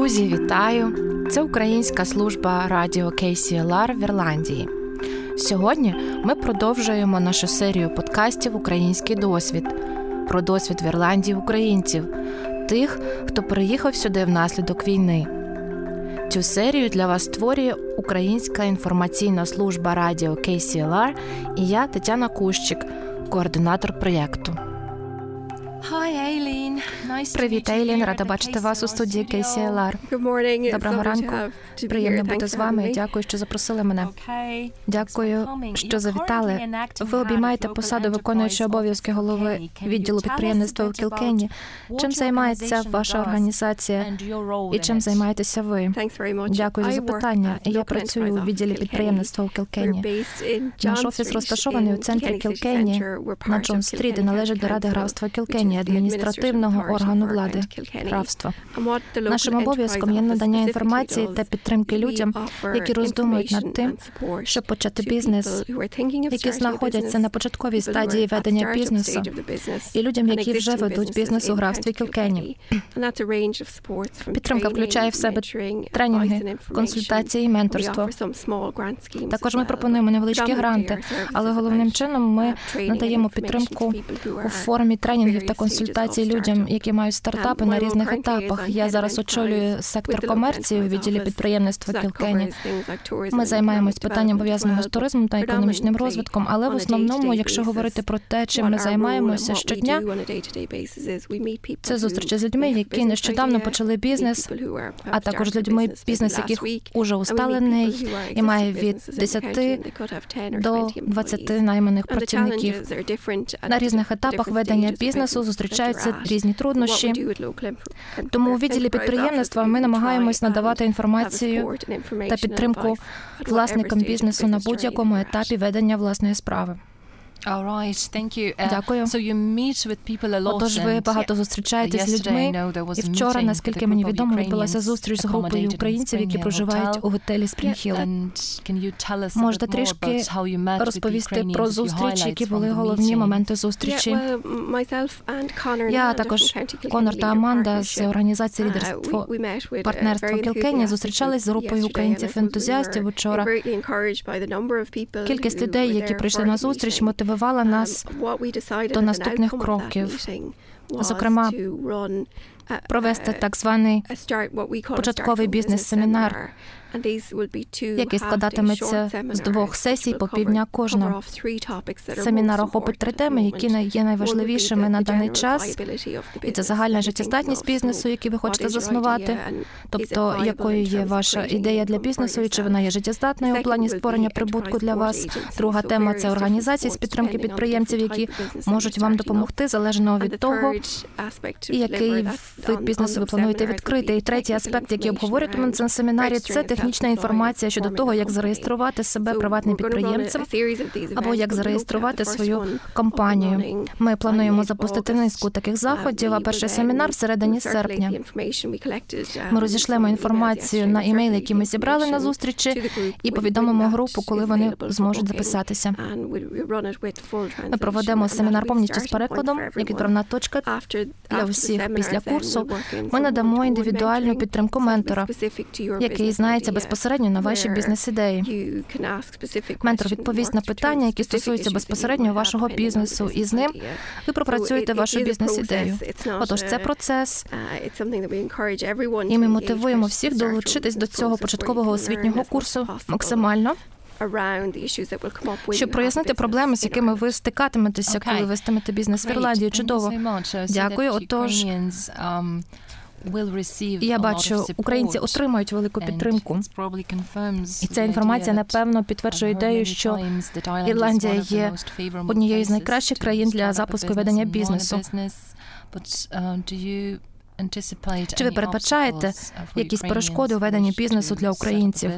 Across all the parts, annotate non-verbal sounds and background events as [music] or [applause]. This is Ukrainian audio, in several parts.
Друзі, вітаю! Це українська служба радіо KCLR в Ірландії. Сьогодні ми продовжуємо нашу серію подкастів Український досвід про досвід в Ірландії українців, тих, хто переїхав сюди внаслідок війни. Цю серію для вас створює Українська інформаційна служба радіо KCLR і я Тетяна Кущик, координатор проєкту. Привіт, Ейлін. Рада бачити вас у студії KCLR. Доброго ранку. Приємно бути з вами. Дякую, що запросили мене. Дякую, що завітали. Ви обіймаєте посаду виконуючої обов'язки голови відділу підприємництва у Кілкені. Чим займається ваша організація і чим займаєтеся ви? Дякую за запитання. Я працюю у відділі підприємництва у Кілкені. Наш офіс розташований у центрі Кілкені на Джон Стріт і належить до ради графства Кілкені, адміністративного органу влади графства. Нашим обов'язком є надання інформації та підтримки людям, які роздумують над тим, щоб почати бізнес, які знаходяться на початковій стадії ведення бізнесу, і людям, які вже ведуть бізнес у графстві Кілкені. Підтримка включає в себе тренінги, консультації і менторство. Також ми пропонуємо невеличкі гранти, але головним чином ми надаємо підтримку у формі тренінгів та консультацій людям, які мають стартапи на різних етапах. Я зараз очолюю сектор комерції у відділі підприємництва Кілкені. Ми займаємось питанням пов'язаного з туризмом та економічним розвитком. Але в основному, якщо говорити про те, чим ми займаємося щодня, це зустрічі з людьми, які нещодавно почали бізнес, а також з людьми, бізнес яких уже усталений і має від 10 до 20 найманих працівників. На різних етапах ведення бізнесу зустрічаються різні труднощі. Тому у відділі підприємництва ми намагаємось надавати інформацію та підтримку власникам бізнесу на будь-якому етапі ведення власної справи. Дякую. Отож, ви багато зустрічаєтесь з людьми. І вчора, наскільки мені відомо, відбулася зустріч з групою українців, які проживають у готелі Спрінгхіл. Можете трішки розповісти про зустріч, які були головні моменти зустрічі. Я також Конор та Аманда з організації лідерство партнерства Кілкені зустрічались з групою українців-ентузіастів учора. Кількість людей, які прийшли на зустріч, мотивували мотивувала нас до наступних кроків, зокрема провести так званий початковий бізнес-семінар який складатиметься з двох сесій по півдня кожна. Семінар охопить три теми, які є найважливішими на даний час. І це загальна життєздатність бізнесу, який ви хочете заснувати. Тобто, якою є ваша ідея для бізнесу, і чи вона є життєздатною у плані створення прибутку для вас. Друга тема це організації з підтримки підприємців, які можуть вам допомогти залежно від того, який вид бізнесу ви плануєте відкрити. І третій аспект, який обговорюємо на цьому семінарі, це технічна інформація щодо того, як зареєструвати себе приватним підприємцем або як зареєструвати свою компанію. Ми плануємо запустити низку таких заходів. А перший семінар всередині серпня. Ми розійшлемо інформацію на імейл, які ми зібрали на зустрічі, і повідомимо групу, коли вони зможуть записатися. Ми проведемо семінар повністю з перекладом, як відправна точка для всіх після курсу. Ми надамо індивідуальну підтримку ментора, який знається безпосередньо на ваші бізнес-ідеї. Ментор відповість на питання, які стосуються безпосередньо вашого бізнесу, і з ним ви пропрацюєте вашу бізнес-ідею. Отож, це процес. І ми мотивуємо всіх долучитись до цього початкового освітнього курсу максимально. Щоб прояснити проблеми, з якими ви стикатиметеся, коли вестимете бізнес в Ірландії. Чудово. Дякую. Отож, я бачу, українці отримають велику підтримку. І ця інформація напевно підтверджує ідею, що Ірландія є однією з найкращих країн для запуску ведення бізнесу. Чи ви передбачаєте якісь перешкоди у веденні бізнесу для українців?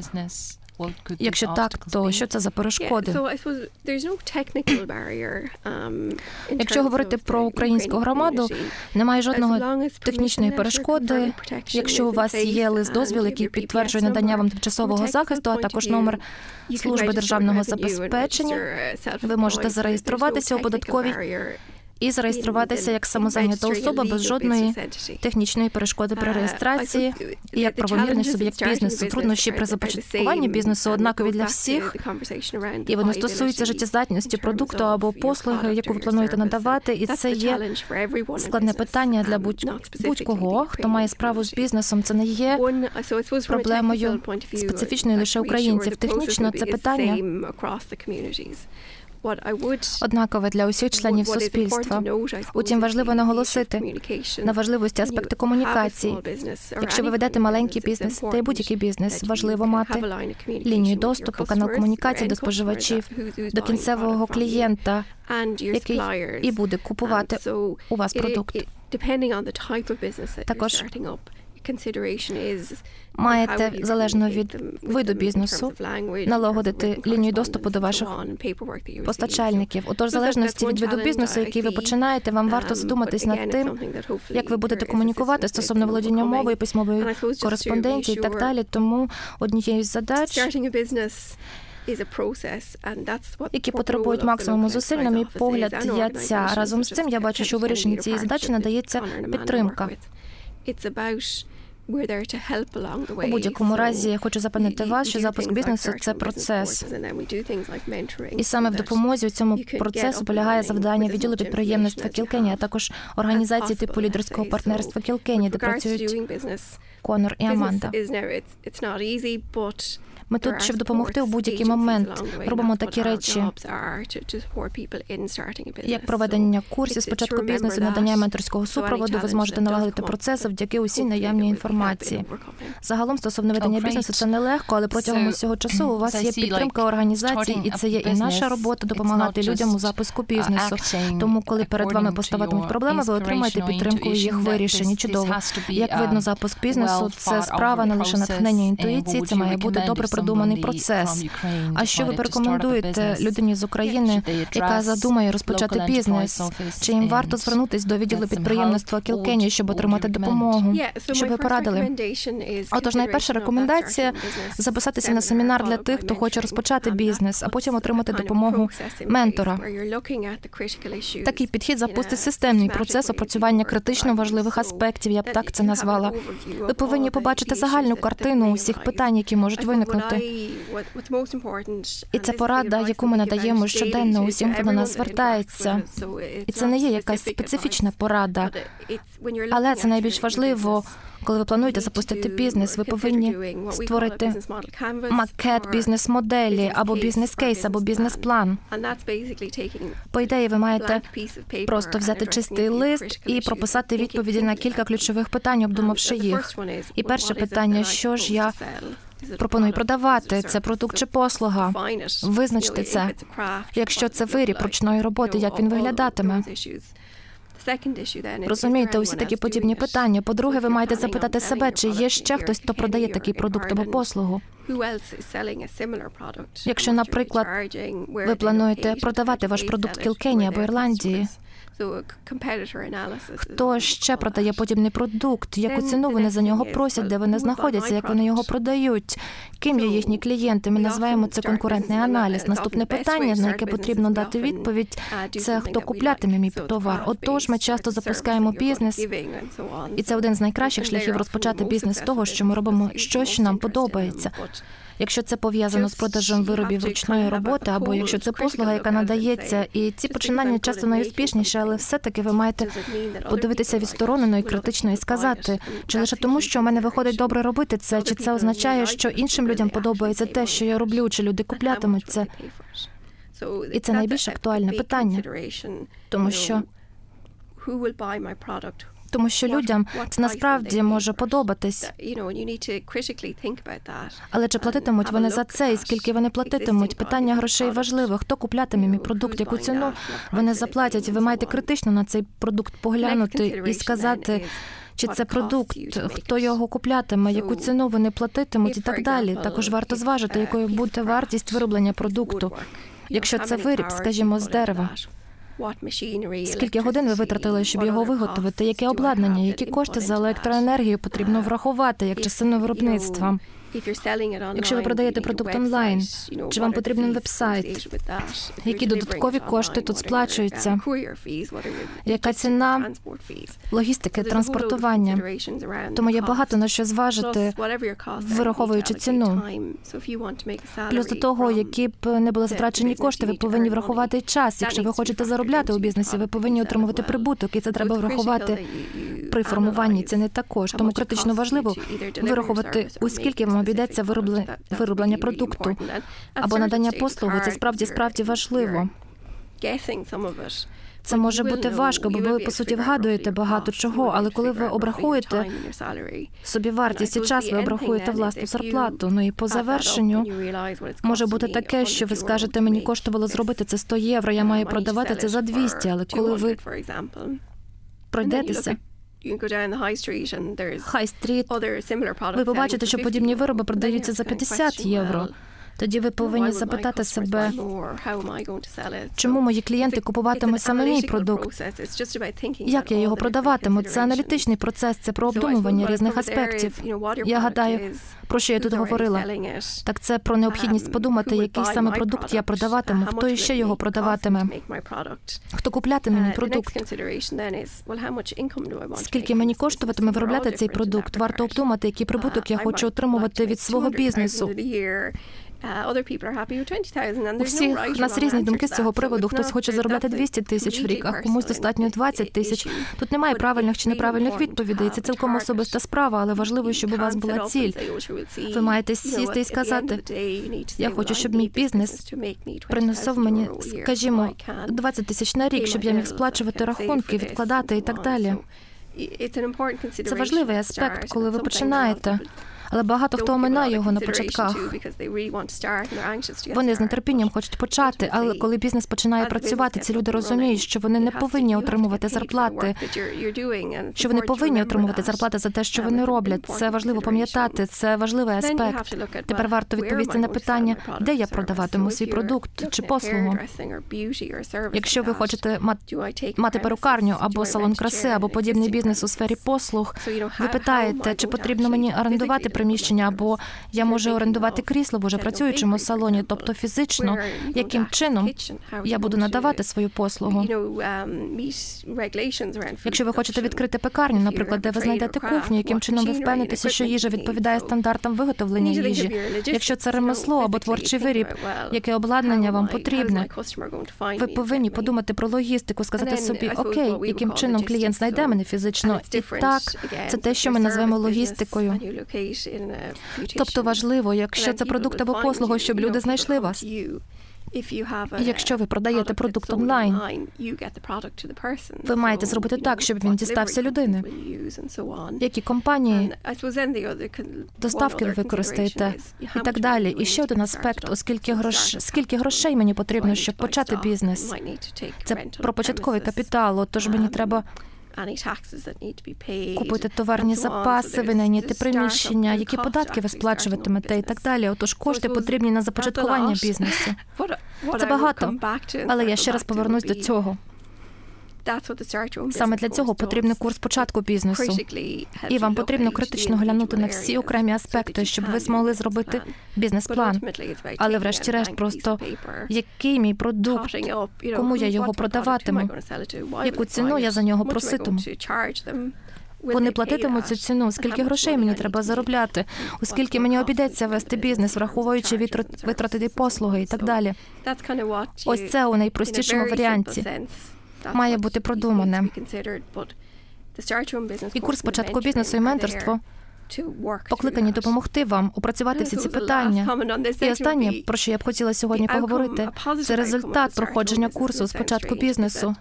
Якщо так, то що це за перешкоди? Um, Якщо говорити про українську громаду, немає жодного технічної перешкоди. Якщо у вас є лист дозвіл, який підтверджує надання вам тимчасового захисту, а також номер служби державного забезпечення, ви можете зареєструватися у податковій і зареєструватися як самозайнята особа без жодної технічної перешкоди при реєстрації, і як правомірний суб'єкт бізнесу. Труднощі при започаткуванні бізнесу однакові для всіх, і вони стосуються життєздатності продукту або послуги, яку ви плануєте надавати, і це є складне питання для будь-кого, хто має справу з бізнесом. Це не є проблемою специфічною лише українців. Технічно це питання однакове для усіх членів суспільства. Утім, важливо наголосити на важливості аспекту комунікації. Якщо ви ведете маленький бізнес, та й будь-який бізнес, важливо мати лінію доступу, канал комунікації до споживачів, до кінцевого клієнта, який і буде купувати у вас продукт. Також маєте залежно від виду бізнесу налагодити лінію доступу до ваших постачальників. Отож, в залежності від виду бізнесу, який ви починаєте, вам варто задуматись над тим, як ви будете комунікувати стосовно володіння мовою, письмової кореспонденції і так далі. Тому однією з задач які потребують максимуму зусиль, на мій погляд, є ця разом з цим. Я бачу, що у вирішенні цієї задачі надається підтримка. У будь-якому разі я хочу запевнити вас, що запуск бізнесу це процес. І саме в допомозі у цьому процесу полягає завдання відділу підприємництва Кілкені, а також організації типу лідерського партнерства Кілкені, де працюють Конор і Аманда. Ми тут, щоб допомогти у будь-який момент. Робимо такі речі, як проведення курсів спочатку бізнесу, надання менторського супроводу. Ви зможете налагодити процес завдяки усій наявній інформації. Загалом стосовно ведення бізнесу це нелегко, але протягом усього часу у вас є підтримка організацій, і це є і наша робота допомагати людям у запуску бізнесу. Тому, коли перед вами поставатимуть проблеми, ви отримаєте підтримку у їх вирішенні. Чудово як видно, запуск бізнесу це справа не лише натхнення інтуїції. Це має бути добре продуманий процес. А що ви порекомендуєте людині з України, яка задумає розпочати бізнес? Чи їм варто звернутись до відділу підприємництва Кілкені, щоб отримати допомогу? Що ви порадили? Отож, найперша рекомендація записатися на семінар для тих, хто хоче розпочати бізнес, а потім отримати допомогу ментора. Такий підхід запустить системний процес опрацювання критично важливих аспектів. Я б так це назвала. Ви повинні побачити загальну картину усіх питань, які можуть виникнути. І це порада, яку ми надаємо щоденно усім, хто до нас звертається. І це не є якась специфічна порада, але це найбільш важливо. Коли ви плануєте запустити бізнес, ви повинні створити макет бізнес-моделі або бізнес-кейс, або бізнес-план. По ідеї, ви маєте просто взяти чистий лист і прописати відповіді на кілька ключових питань, обдумавши їх. І перше питання: що ж я пропоную продавати це продукт чи послуга. Визначте це. Якщо це виріб ручної роботи, як він виглядатиме. Розумієте, усі такі подібні питання. По-друге, ви маєте запитати себе, чи є ще хтось, хто продає такий продукт або послугу. Якщо, наприклад, ви плануєте продавати ваш продукт в Кілкені або Ірландії. Хто ще продає подібний продукт? Яку ціну вони за нього просять, де вони знаходяться, як вони його продають? Ким є їхні клієнти? Ми називаємо це конкурентний аналіз. Наступне питання, на яке потрібно дати відповідь, це хто куплятиме мій товар. Отож, ми часто запускаємо бізнес, і це один з найкращих шляхів розпочати бізнес з того, що ми робимо щось, що нам подобається. Якщо це пов'язано з продажем виробів ручної роботи, або якщо це послуга, яка надається, і ці починання часто найуспішніші, але все-таки ви маєте подивитися відсторонено і критично і сказати, чи лише тому, що в мене виходить добре робити це, чи це означає, що іншим людям подобається те, що я роблю, чи люди куплятимуть це. І це найбільш актуальне питання, тому що тому що людям це насправді може подобатись. Але чи платитимуть вони за це, і скільки вони платитимуть? Питання грошей важливе. Хто куплятиме мій продукт, яку ціну вони заплатять? Ви маєте критично на цей продукт поглянути і сказати. Чи це продукт, хто його куплятиме, яку ціну вони платитимуть і так далі. Також варто зважити, якою буде вартість вироблення продукту, якщо це виріб, скажімо, з дерева. Скільки годин ви витратили, щоб його виготовити? Яке обладнання, які кошти за електроенергію потрібно врахувати як частину виробництва? Якщо ви продаєте продукт онлайн, чи вам потрібен веб-сайт? Які додаткові кошти тут сплачуються? Яка ціна логістики, транспортування? Тому є багато на що зважити, вираховуючи ціну. Плюс до того, які б не були затрачені кошти, ви повинні врахувати час. Якщо ви хочете заробляти у бізнесі, ви повинні отримувати прибуток, і це треба врахувати при формуванні ціни також. Тому критично важливо вирахувати, у скільки вам обійдеться вироблення продукту або надання послуги. Це справді справді важливо. Це може бути важко, бо ви по суті вгадуєте багато чого. Але коли ви обрахуєте собі вартість і час, ви обрахуєте власну зарплату. Ну і по завершенню може бути таке, що ви скажете, мені коштувало зробити це 100 євро. Я маю продавати це за 200, Але коли ви пройдетеся. Хай-стріт, ви побачите, що подібні вироби продаються за 50 євро. Тоді ви повинні запитати себе, чому мої клієнти купуватимуть саме мій продукт? Як я його продаватиму? Це аналітичний процес, це про обдумування різних аспектів. Я гадаю, про що я тут говорила? Так це про необхідність подумати, який саме продукт я продаватиму, хто іще його продаватиме, хто куплятиме мій продукт. Скільки мені коштуватиме виробляти цей продукт? Варто обдумати, який прибуток я хочу отримувати від свого бізнесу. У всіх у нас різні думки з цього приводу. Хтось хоче заробляти 200 тисяч в рік, а комусь достатньо 20 тисяч. Тут немає правильних чи неправильних відповідей. Це цілком особиста справа, але важливо, щоб у вас була ціль. Ви маєте сісти і сказати, я хочу, щоб мій бізнес приносив мені, скажімо, 20 тисяч на рік, щоб я міг сплачувати рахунки, відкладати і так далі. Це важливий аспект, коли ви починаєте але багато хто оминає його на початках. Вони з нетерпінням хочуть почати, але коли бізнес починає працювати, ці люди розуміють, що вони не повинні отримувати зарплати. що вони повинні отримувати зарплати за те, що вони роблять. Це важливо пам'ятати. Це важливий аспект. Тепер варто відповісти на питання, де я продаватиму свій продукт чи послугу. Якщо ви хочете мати перукарню або салон краси, або подібний бізнес у сфері послуг, ви питаєте, чи потрібно мені орендувати приміщення, або я можу орендувати крісло в уже працюючому салоні, тобто фізично, яким чином я буду надавати свою послугу. Якщо ви хочете відкрити пекарню, наприклад, де ви знайдете кухню, яким чином ви впевнитеся, що їжа відповідає стандартам виготовлення їжі. Якщо це ремесло або творчий виріб, яке обладнання вам потрібне, ви повинні подумати про логістику, сказати собі, окей, яким чином клієнт знайде мене фізично, і так це те, що ми називаємо логістикою. Тобто важливо, якщо це продукт або послуга, щоб люди знайшли вас. Якщо ви продаєте продукт онлайн, ви маєте зробити так, щоб він дістався людини. Які компанії доставки ви використаєте і так далі. І ще один аспект, оскільки грош скільки грошей мені потрібно, щоб почати бізнес. Це про початковий капітал. Тож мені треба купити товарні запаси, винайняти приміщення, які податки ви сплачуватимете і так далі. Отож, кошти потрібні на започаткування бізнесу. [laughs] Це багато, але я ще раз повернусь до цього. Саме для цього потрібний курс початку бізнесу. І вам потрібно критично глянути на всі окремі аспекти, щоб ви змогли зробити бізнес-план. Але, врешті-решт, просто який мій продукт, кому я його продаватиму, яку ціну я за нього проситиму. Вони платитимуть цю ціну, скільки грошей мені треба заробляти, оскільки мені обійдеться вести бізнес, враховуючи витрати послуги і так далі. Ось це у найпростішому варіанті має бути продумане. І курс початку бізнесу і менторство покликані допомогти вам опрацювати всі ці питання. І останнє, про що я б хотіла сьогодні поговорити, це результат проходження курсу з початку бізнесу.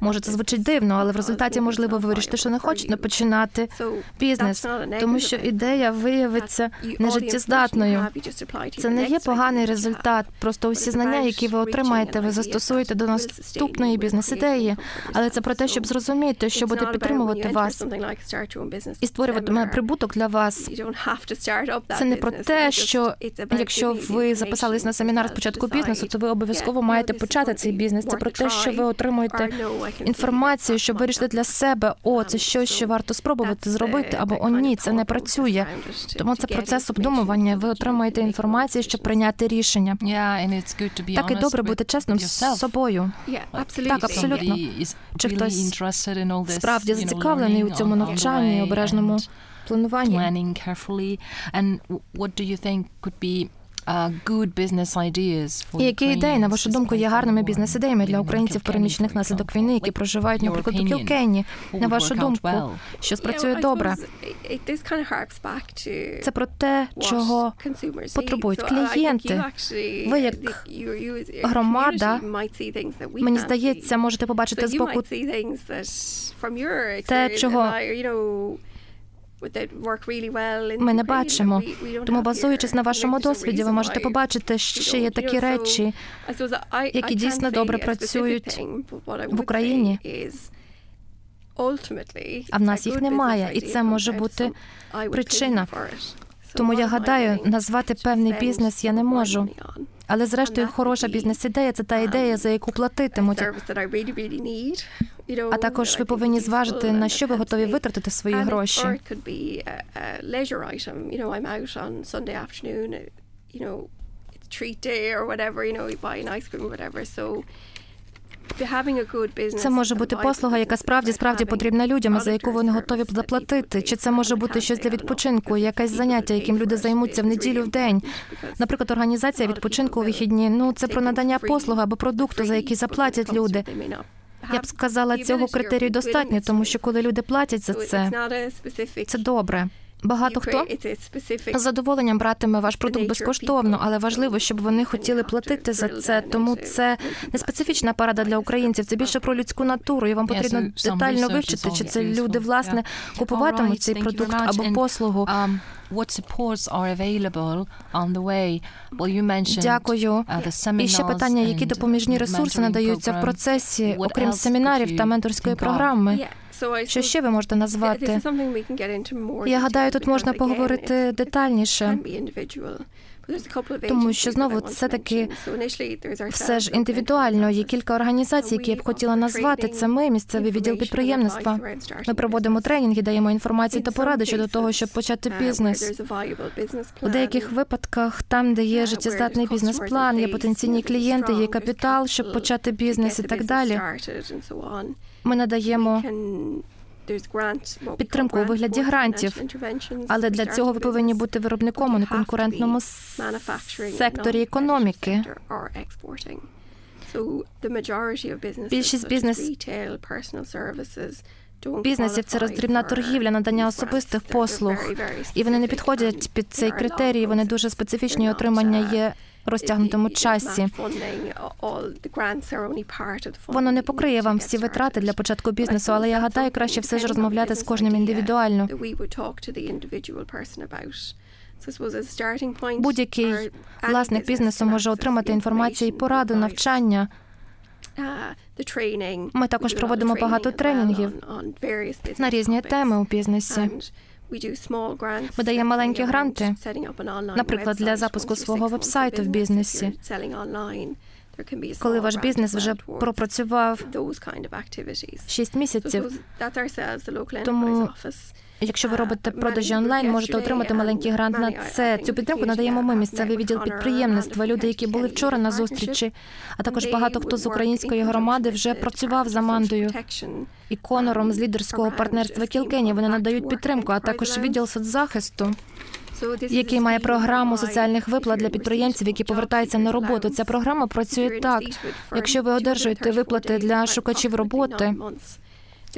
Може, це звучить дивно, але в результаті можливо ви вирішите, що не хочете починати бізнес, тому що ідея виявиться нежиттєздатною. Це не є поганий результат. Просто усі знання, які ви отримаєте, ви застосуєте до наступної бізнес-ідеї. Але це про те, щоб зрозуміти, що буде підтримувати вас і створюватиме прибуток для вас. Це не про те, що якщо ви записались на семінар з початку бізнесу, то ви обов'язково маєте почати цей бізнес. Це про те, що ви отримуєте інформацію, щоб вирішити для себе, о, це щось, що варто спробувати зробити, або о, ні, це не працює. Тому це процес обдумування. Ви отримуєте інформацію, щоб прийняти рішення. Так і добре бути чесним з собою. Так, абсолютно. Чи хтось справді зацікавлений у цьому навчанні, обережному плануванні? І які ідеї, на вашу думку, є гарними бізнес-ідеями для українців переміщених наслідок війни, які проживають, наприклад, у Кілкені? На вашу думку, що спрацює добре? Це про те, чого потребують клієнти. Ви як громада, мені здається, можете побачити збоку те, чого ми не бачимо. Тому, базуючись на вашому досвіді, ви можете побачити, що є такі речі, які дійсно добре працюють в Україні. А в нас їх немає, і це може бути причина. Тому я гадаю, назвати певний бізнес я не можу. Але зрештою, хороша бізнес-ідея це та ідея, за яку платитимуть. А також ви повинні зважити, на що ви готові витратити свої гроші. Це може бути послуга, яка справді справді потрібна людям, за яку вони готові заплатити. Чи це може бути щось для відпочинку, якесь заняття, яким люди займуться в неділю в день? Наприклад, організація відпочинку у вихідні. Ну це про надання послуги або продукту, за які заплатять люди. Я б сказала, цього критерію достатньо, тому що коли люди платять за це, це добре. Багато хто з задоволенням братиме ваш продукт безкоштовно, але важливо, щоб вони хотіли платити за це. Тому це не специфічна порада для українців. Це більше про людську натуру. І вам потрібно детально вивчити, чи це люди власне купуватимуть цей продукт або послугу. What supports are available on the way? Well, you mentioned Дякую. І ще питання, які допоміжні ресурси надаються в процесі, окрім семінарів та менторської програми. Що ще ви можете назвати? Я гадаю, тут можна поговорити детальніше. Тому що знову все таки все ж індивідуально. Є кілька організацій, які я б хотіла назвати. Це ми, місцевий відділ підприємництва. Ми проводимо тренінги, даємо інформацію та поради щодо того, щоб почати бізнес. У деяких випадках, там, де є життєздатний бізнес-план, є потенційні клієнти, є капітал, щоб почати бізнес і так далі. Ми надаємо підтримку у вигляді грантів. Але для цього ви повинні бути виробником у неконкурентному секторі економіки. Більшість бізнес бізнесів це роздрібна торгівля, надання особистих послуг, і вони не підходять під цей критерій. Вони дуже специфічні отримання є розтягнутому часі. Воно не покриє вам всі витрати для початку бізнесу, але я гадаю, краще все ж розмовляти з кожним індивідуально. Будь-який власник бізнесу може отримати інформацію і пораду, навчання. Ми також проводимо багато тренінгів на різні теми у бізнесі. Ми даємо маленькі гранти, наприклад, для запуску свого вебсайту в бізнесі. Коли ваш бізнес вже пропрацював 6 місяців, тому Якщо ви робите продажі онлайн, можете отримати маленький грант на це. Цю підтримку надаємо ми місцевий відділ підприємництва. Люди, які були вчора на зустрічі, а також багато хто з української громади вже працював з Амандою і Конором з лідерського партнерства Кілкені. Вони надають підтримку, а також відділ соцзахисту. Який має програму соціальних виплат для підприємців, які повертаються на роботу. Ця програма працює так. Якщо ви одержуєте виплати для шукачів роботи,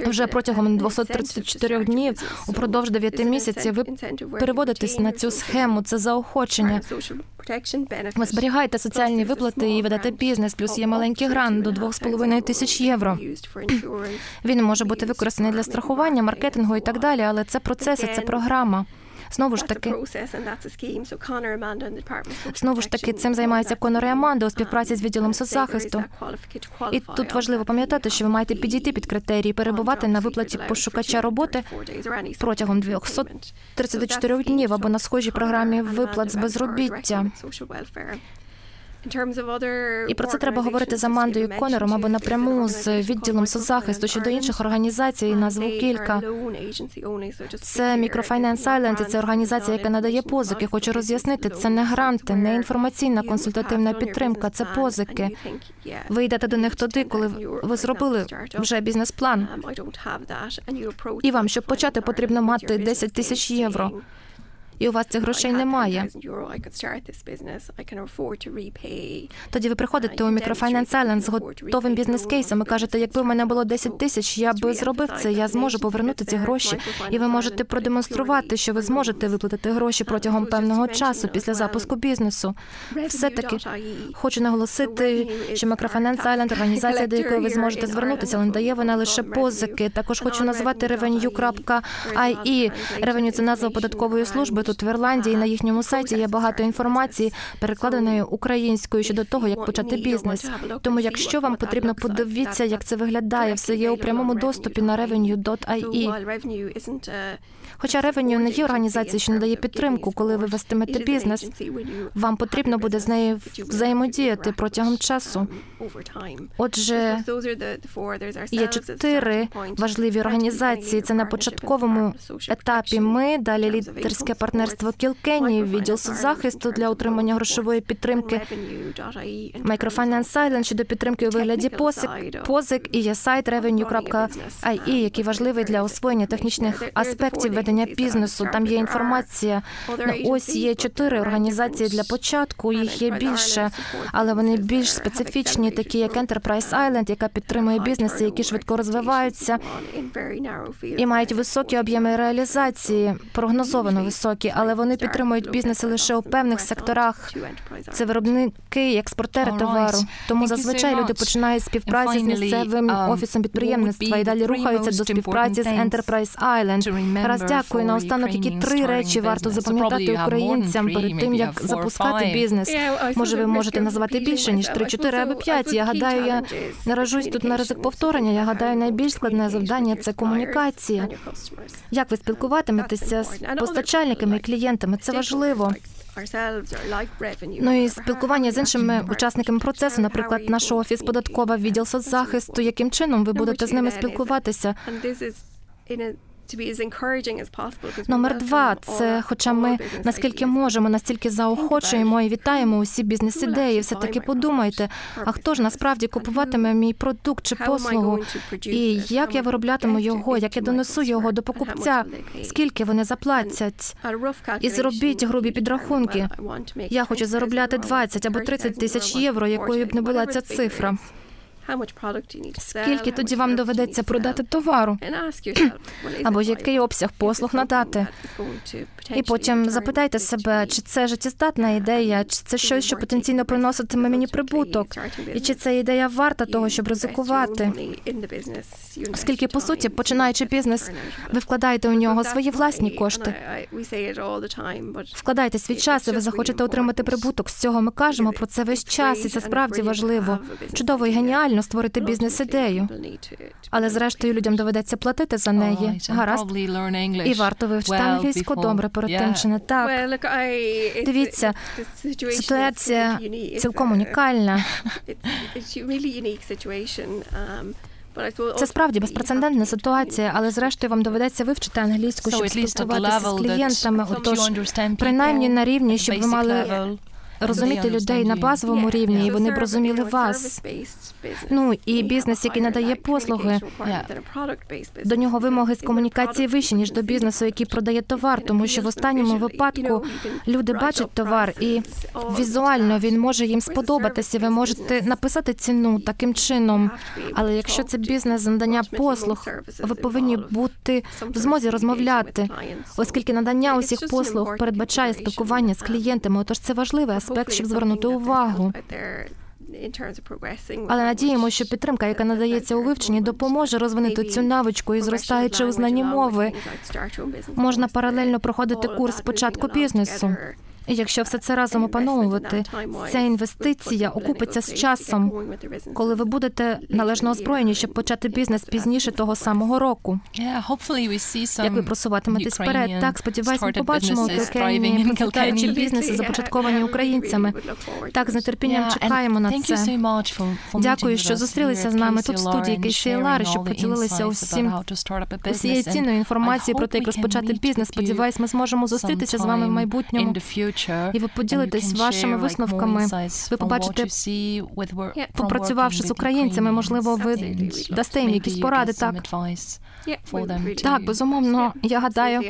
вже протягом 234 днів упродовж 9 місяців ви переводитесь на цю схему. Це заохочення. Ви зберігаєте соціальні виплати і ведете бізнес. Плюс є маленький грант до 2,5 тисяч євро. Він може бути використаний для страхування, маркетингу і так далі. Але це процеси, це програма. Знову ж таки, знову ж таки, цим займається Конор і Аманда у співпраці з відділом соцзахисту. І тут важливо пам'ятати, що ви маєте підійти під критерії, перебувати на виплаті пошукача роботи протягом 234 днів або на схожій програмі виплат з безробіття. І про це треба говорити з Амандою Конором або напряму з відділом соцзахисту щодо інших організацій. Назву кілька це Microfinance Island, і це організація, яка надає позики. Хочу роз'яснити, це не гранти, не інформаційна консультативна підтримка, це позики. Ви йдете до них тоді, коли ви зробили вже бізнес-план. І вам, щоб почати, потрібно мати 10 тисяч євро і у вас цих грошей немає. Тоді ви приходите у Microfinance Island з готовим бізнес-кейсом і кажете, якби в мене було 10 тисяч, я би зробив це. Я зможу повернути ці гроші, і ви можете продемонструвати, що ви зможете виплатити гроші протягом певного часу після запуску бізнесу. Все таки хочу наголосити, що Microfinance Island – організація, до якої ви зможете звернутися, але дає вона лише позики. Також хочу назвати revenue.ie. Revenue – це назва податкової служби тут в Ірландії на їхньому сайті є багато інформації, перекладеної українською щодо того, як почати бізнес. Тому, якщо вам потрібно, подивіться, як це виглядає. Все є у прямому доступі на revenue.ie. Хоча Revenue не є організацією, що надає підтримку, коли ви вестимете бізнес. Вам потрібно буде з нею взаємодіяти протягом часу. Отже, є чотири важливі організації. Це на початковому етапі. Ми далі лідерське партнерство Кілкені, відділ соцзахисту для отримання грошової підтримки. Microfinance Island щодо підтримки у вигляді позик, позик і є сайт revenue.ie, який важливий для освоєння технічних аспектів ведення бізнесу. Там є інформація. Ну, ось є чотири організації для початку. Їх є більше, але вони більш специфічні, такі як Enterprise Island, яка підтримує бізнеси, які швидко розвиваються і мають високі об'єми реалізації, прогнозовано високі, але вони підтримують бізнеси лише у певних секторах. Це виробники, експортери товару. Тому зазвичай люди починають співпраці з місцевим um, офісом підприємництва і далі рухаються до співпраці з Enterprise Island. Раз дякую. Наостанок, які три речі варто запам'ятати українцям перед тим, як запускати бізнес. Може, ви можете назвати більше ніж три, чотири або п'ять. Я гадаю, я наражусь тут на ризик повторення. Я гадаю, найбільш складне завдання це комунікація. Як ви спілкуватиметеся з постачальниками і клієнтами? Це важливо. Ну і спілкування з іншими учасниками процесу, наприклад, наш офіс податкова відділ соцзахисту. Яким чином ви будете з ними спілкуватися? Номер два це, хоча ми наскільки можемо, настільки заохочуємо і вітаємо усі бізнес-ідеї. Все таки подумайте, а хто ж насправді купуватиме мій продукт чи послугу? І як я вироблятиму його, як я донесу його до покупця? Скільки вони заплатять? І зробіть грубі підрахунки. Я хочу заробляти 20 або 30 тисяч євро, якою б не була ця цифра. Скільки тоді вам доведеться продати товару? або який обсяг послуг надати? І потім запитайте себе, чи це життєздатна ідея, чи це щось, що потенційно приноситиме мені прибуток, і чи ця ідея варта того, щоб ризикувати? Оскільки, по суті, починаючи бізнес, ви вкладаєте у нього свої власні кошти. Вкладайте свій час, і ви захочете отримати прибуток. З цього ми кажемо про це весь час, і це справді важливо. Чудово і геніально створити бізнес-ідею. Але зрештою людям доведеться платити за неї. Гаразд. І варто вивчити англійську добре перед тим, чи не так. Дивіться, ситуація цілком унікальна. Це справді безпрецедентна ситуація, але зрештою вам доведеться вивчити англійську, щоб спілкуватися з клієнтами. Отож, принаймні на рівні, щоб ви мали розуміти людей на базовому рівні, і вони б розуміли вас. Ну і бізнес, який надає послуги, до нього вимоги з комунікації вищі ніж до бізнесу, який продає товар, тому що в останньому випадку люди бачать товар, і візуально він може їм сподобатися. Ви можете написати ціну таким чином. Але якщо це бізнес надання послуг, ви повинні бути в змозі розмовляти, оскільки надання усіх послуг передбачає спілкування з клієнтами. Отож це важливий аспект, щоб звернути увагу. Але надіємо, що підтримка, яка надається у вивченні, допоможе розвинути цю навичку і зростаючи у знанні мови. Можна паралельно проходити курс початку бізнесу. Якщо все це разом опановувати, ця інвестиція окупиться з часом, коли ви будете належно озброєні, щоб почати бізнес пізніше того самого року. Як ви просуватиметесь вперед, так сподіваюся, ми побачимо у Кілкені процвітаючі бізнеси, започатковані українцями. Так з нетерпінням чекаємо на це. Дякую, що зустрілися з нами тут в студії KCLR, щоб поділилися усім усією цінною інформацією про те, як розпочати бізнес. Сподіваюсь, ми зможемо зустрітися з вами в майбутньому. І ви поділитесь вашими висновками. Ви побачите, попрацювавши з українцями, можливо, ви дасте їм якісь поради. Так так, безумовно. Я гадаю,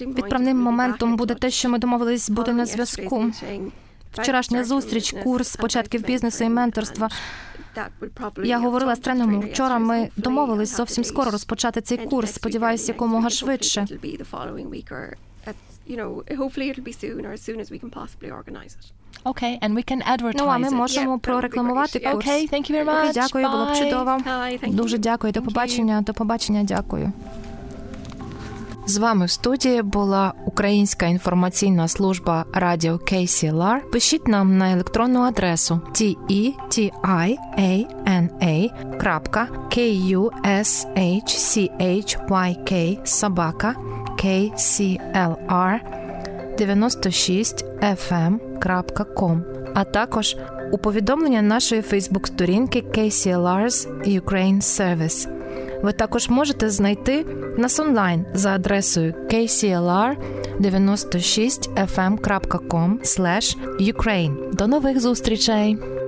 відправним моментом буде те, що ми домовились бути на зв'язку. Вчорашня зустріч, курс початків бізнесу і менторства. Я говорила з тренером вчора. Ми домовились зовсім скоро розпочати цей курс. Сподіваюся, якомога швидше. Okay, and we can advertise Ну, а ми можемо прорекламувати курс. Okay, thank you very much. Дякую, було б чудово. Bye. Дуже дякую. До побачення. До побачення. Дякую. З вами в студії була українська інформаційна служба радіо KCLR. Пишіть нам на електронну адресу tetina.kuschhyk собака kclr 96 fm.com, а також у повідомлення нашої Фейсбук-сторінки KCLR's Ukraine Service. Ви також можете знайти нас онлайн за адресою kclr96fm.com Ukraine. До нових зустрічей!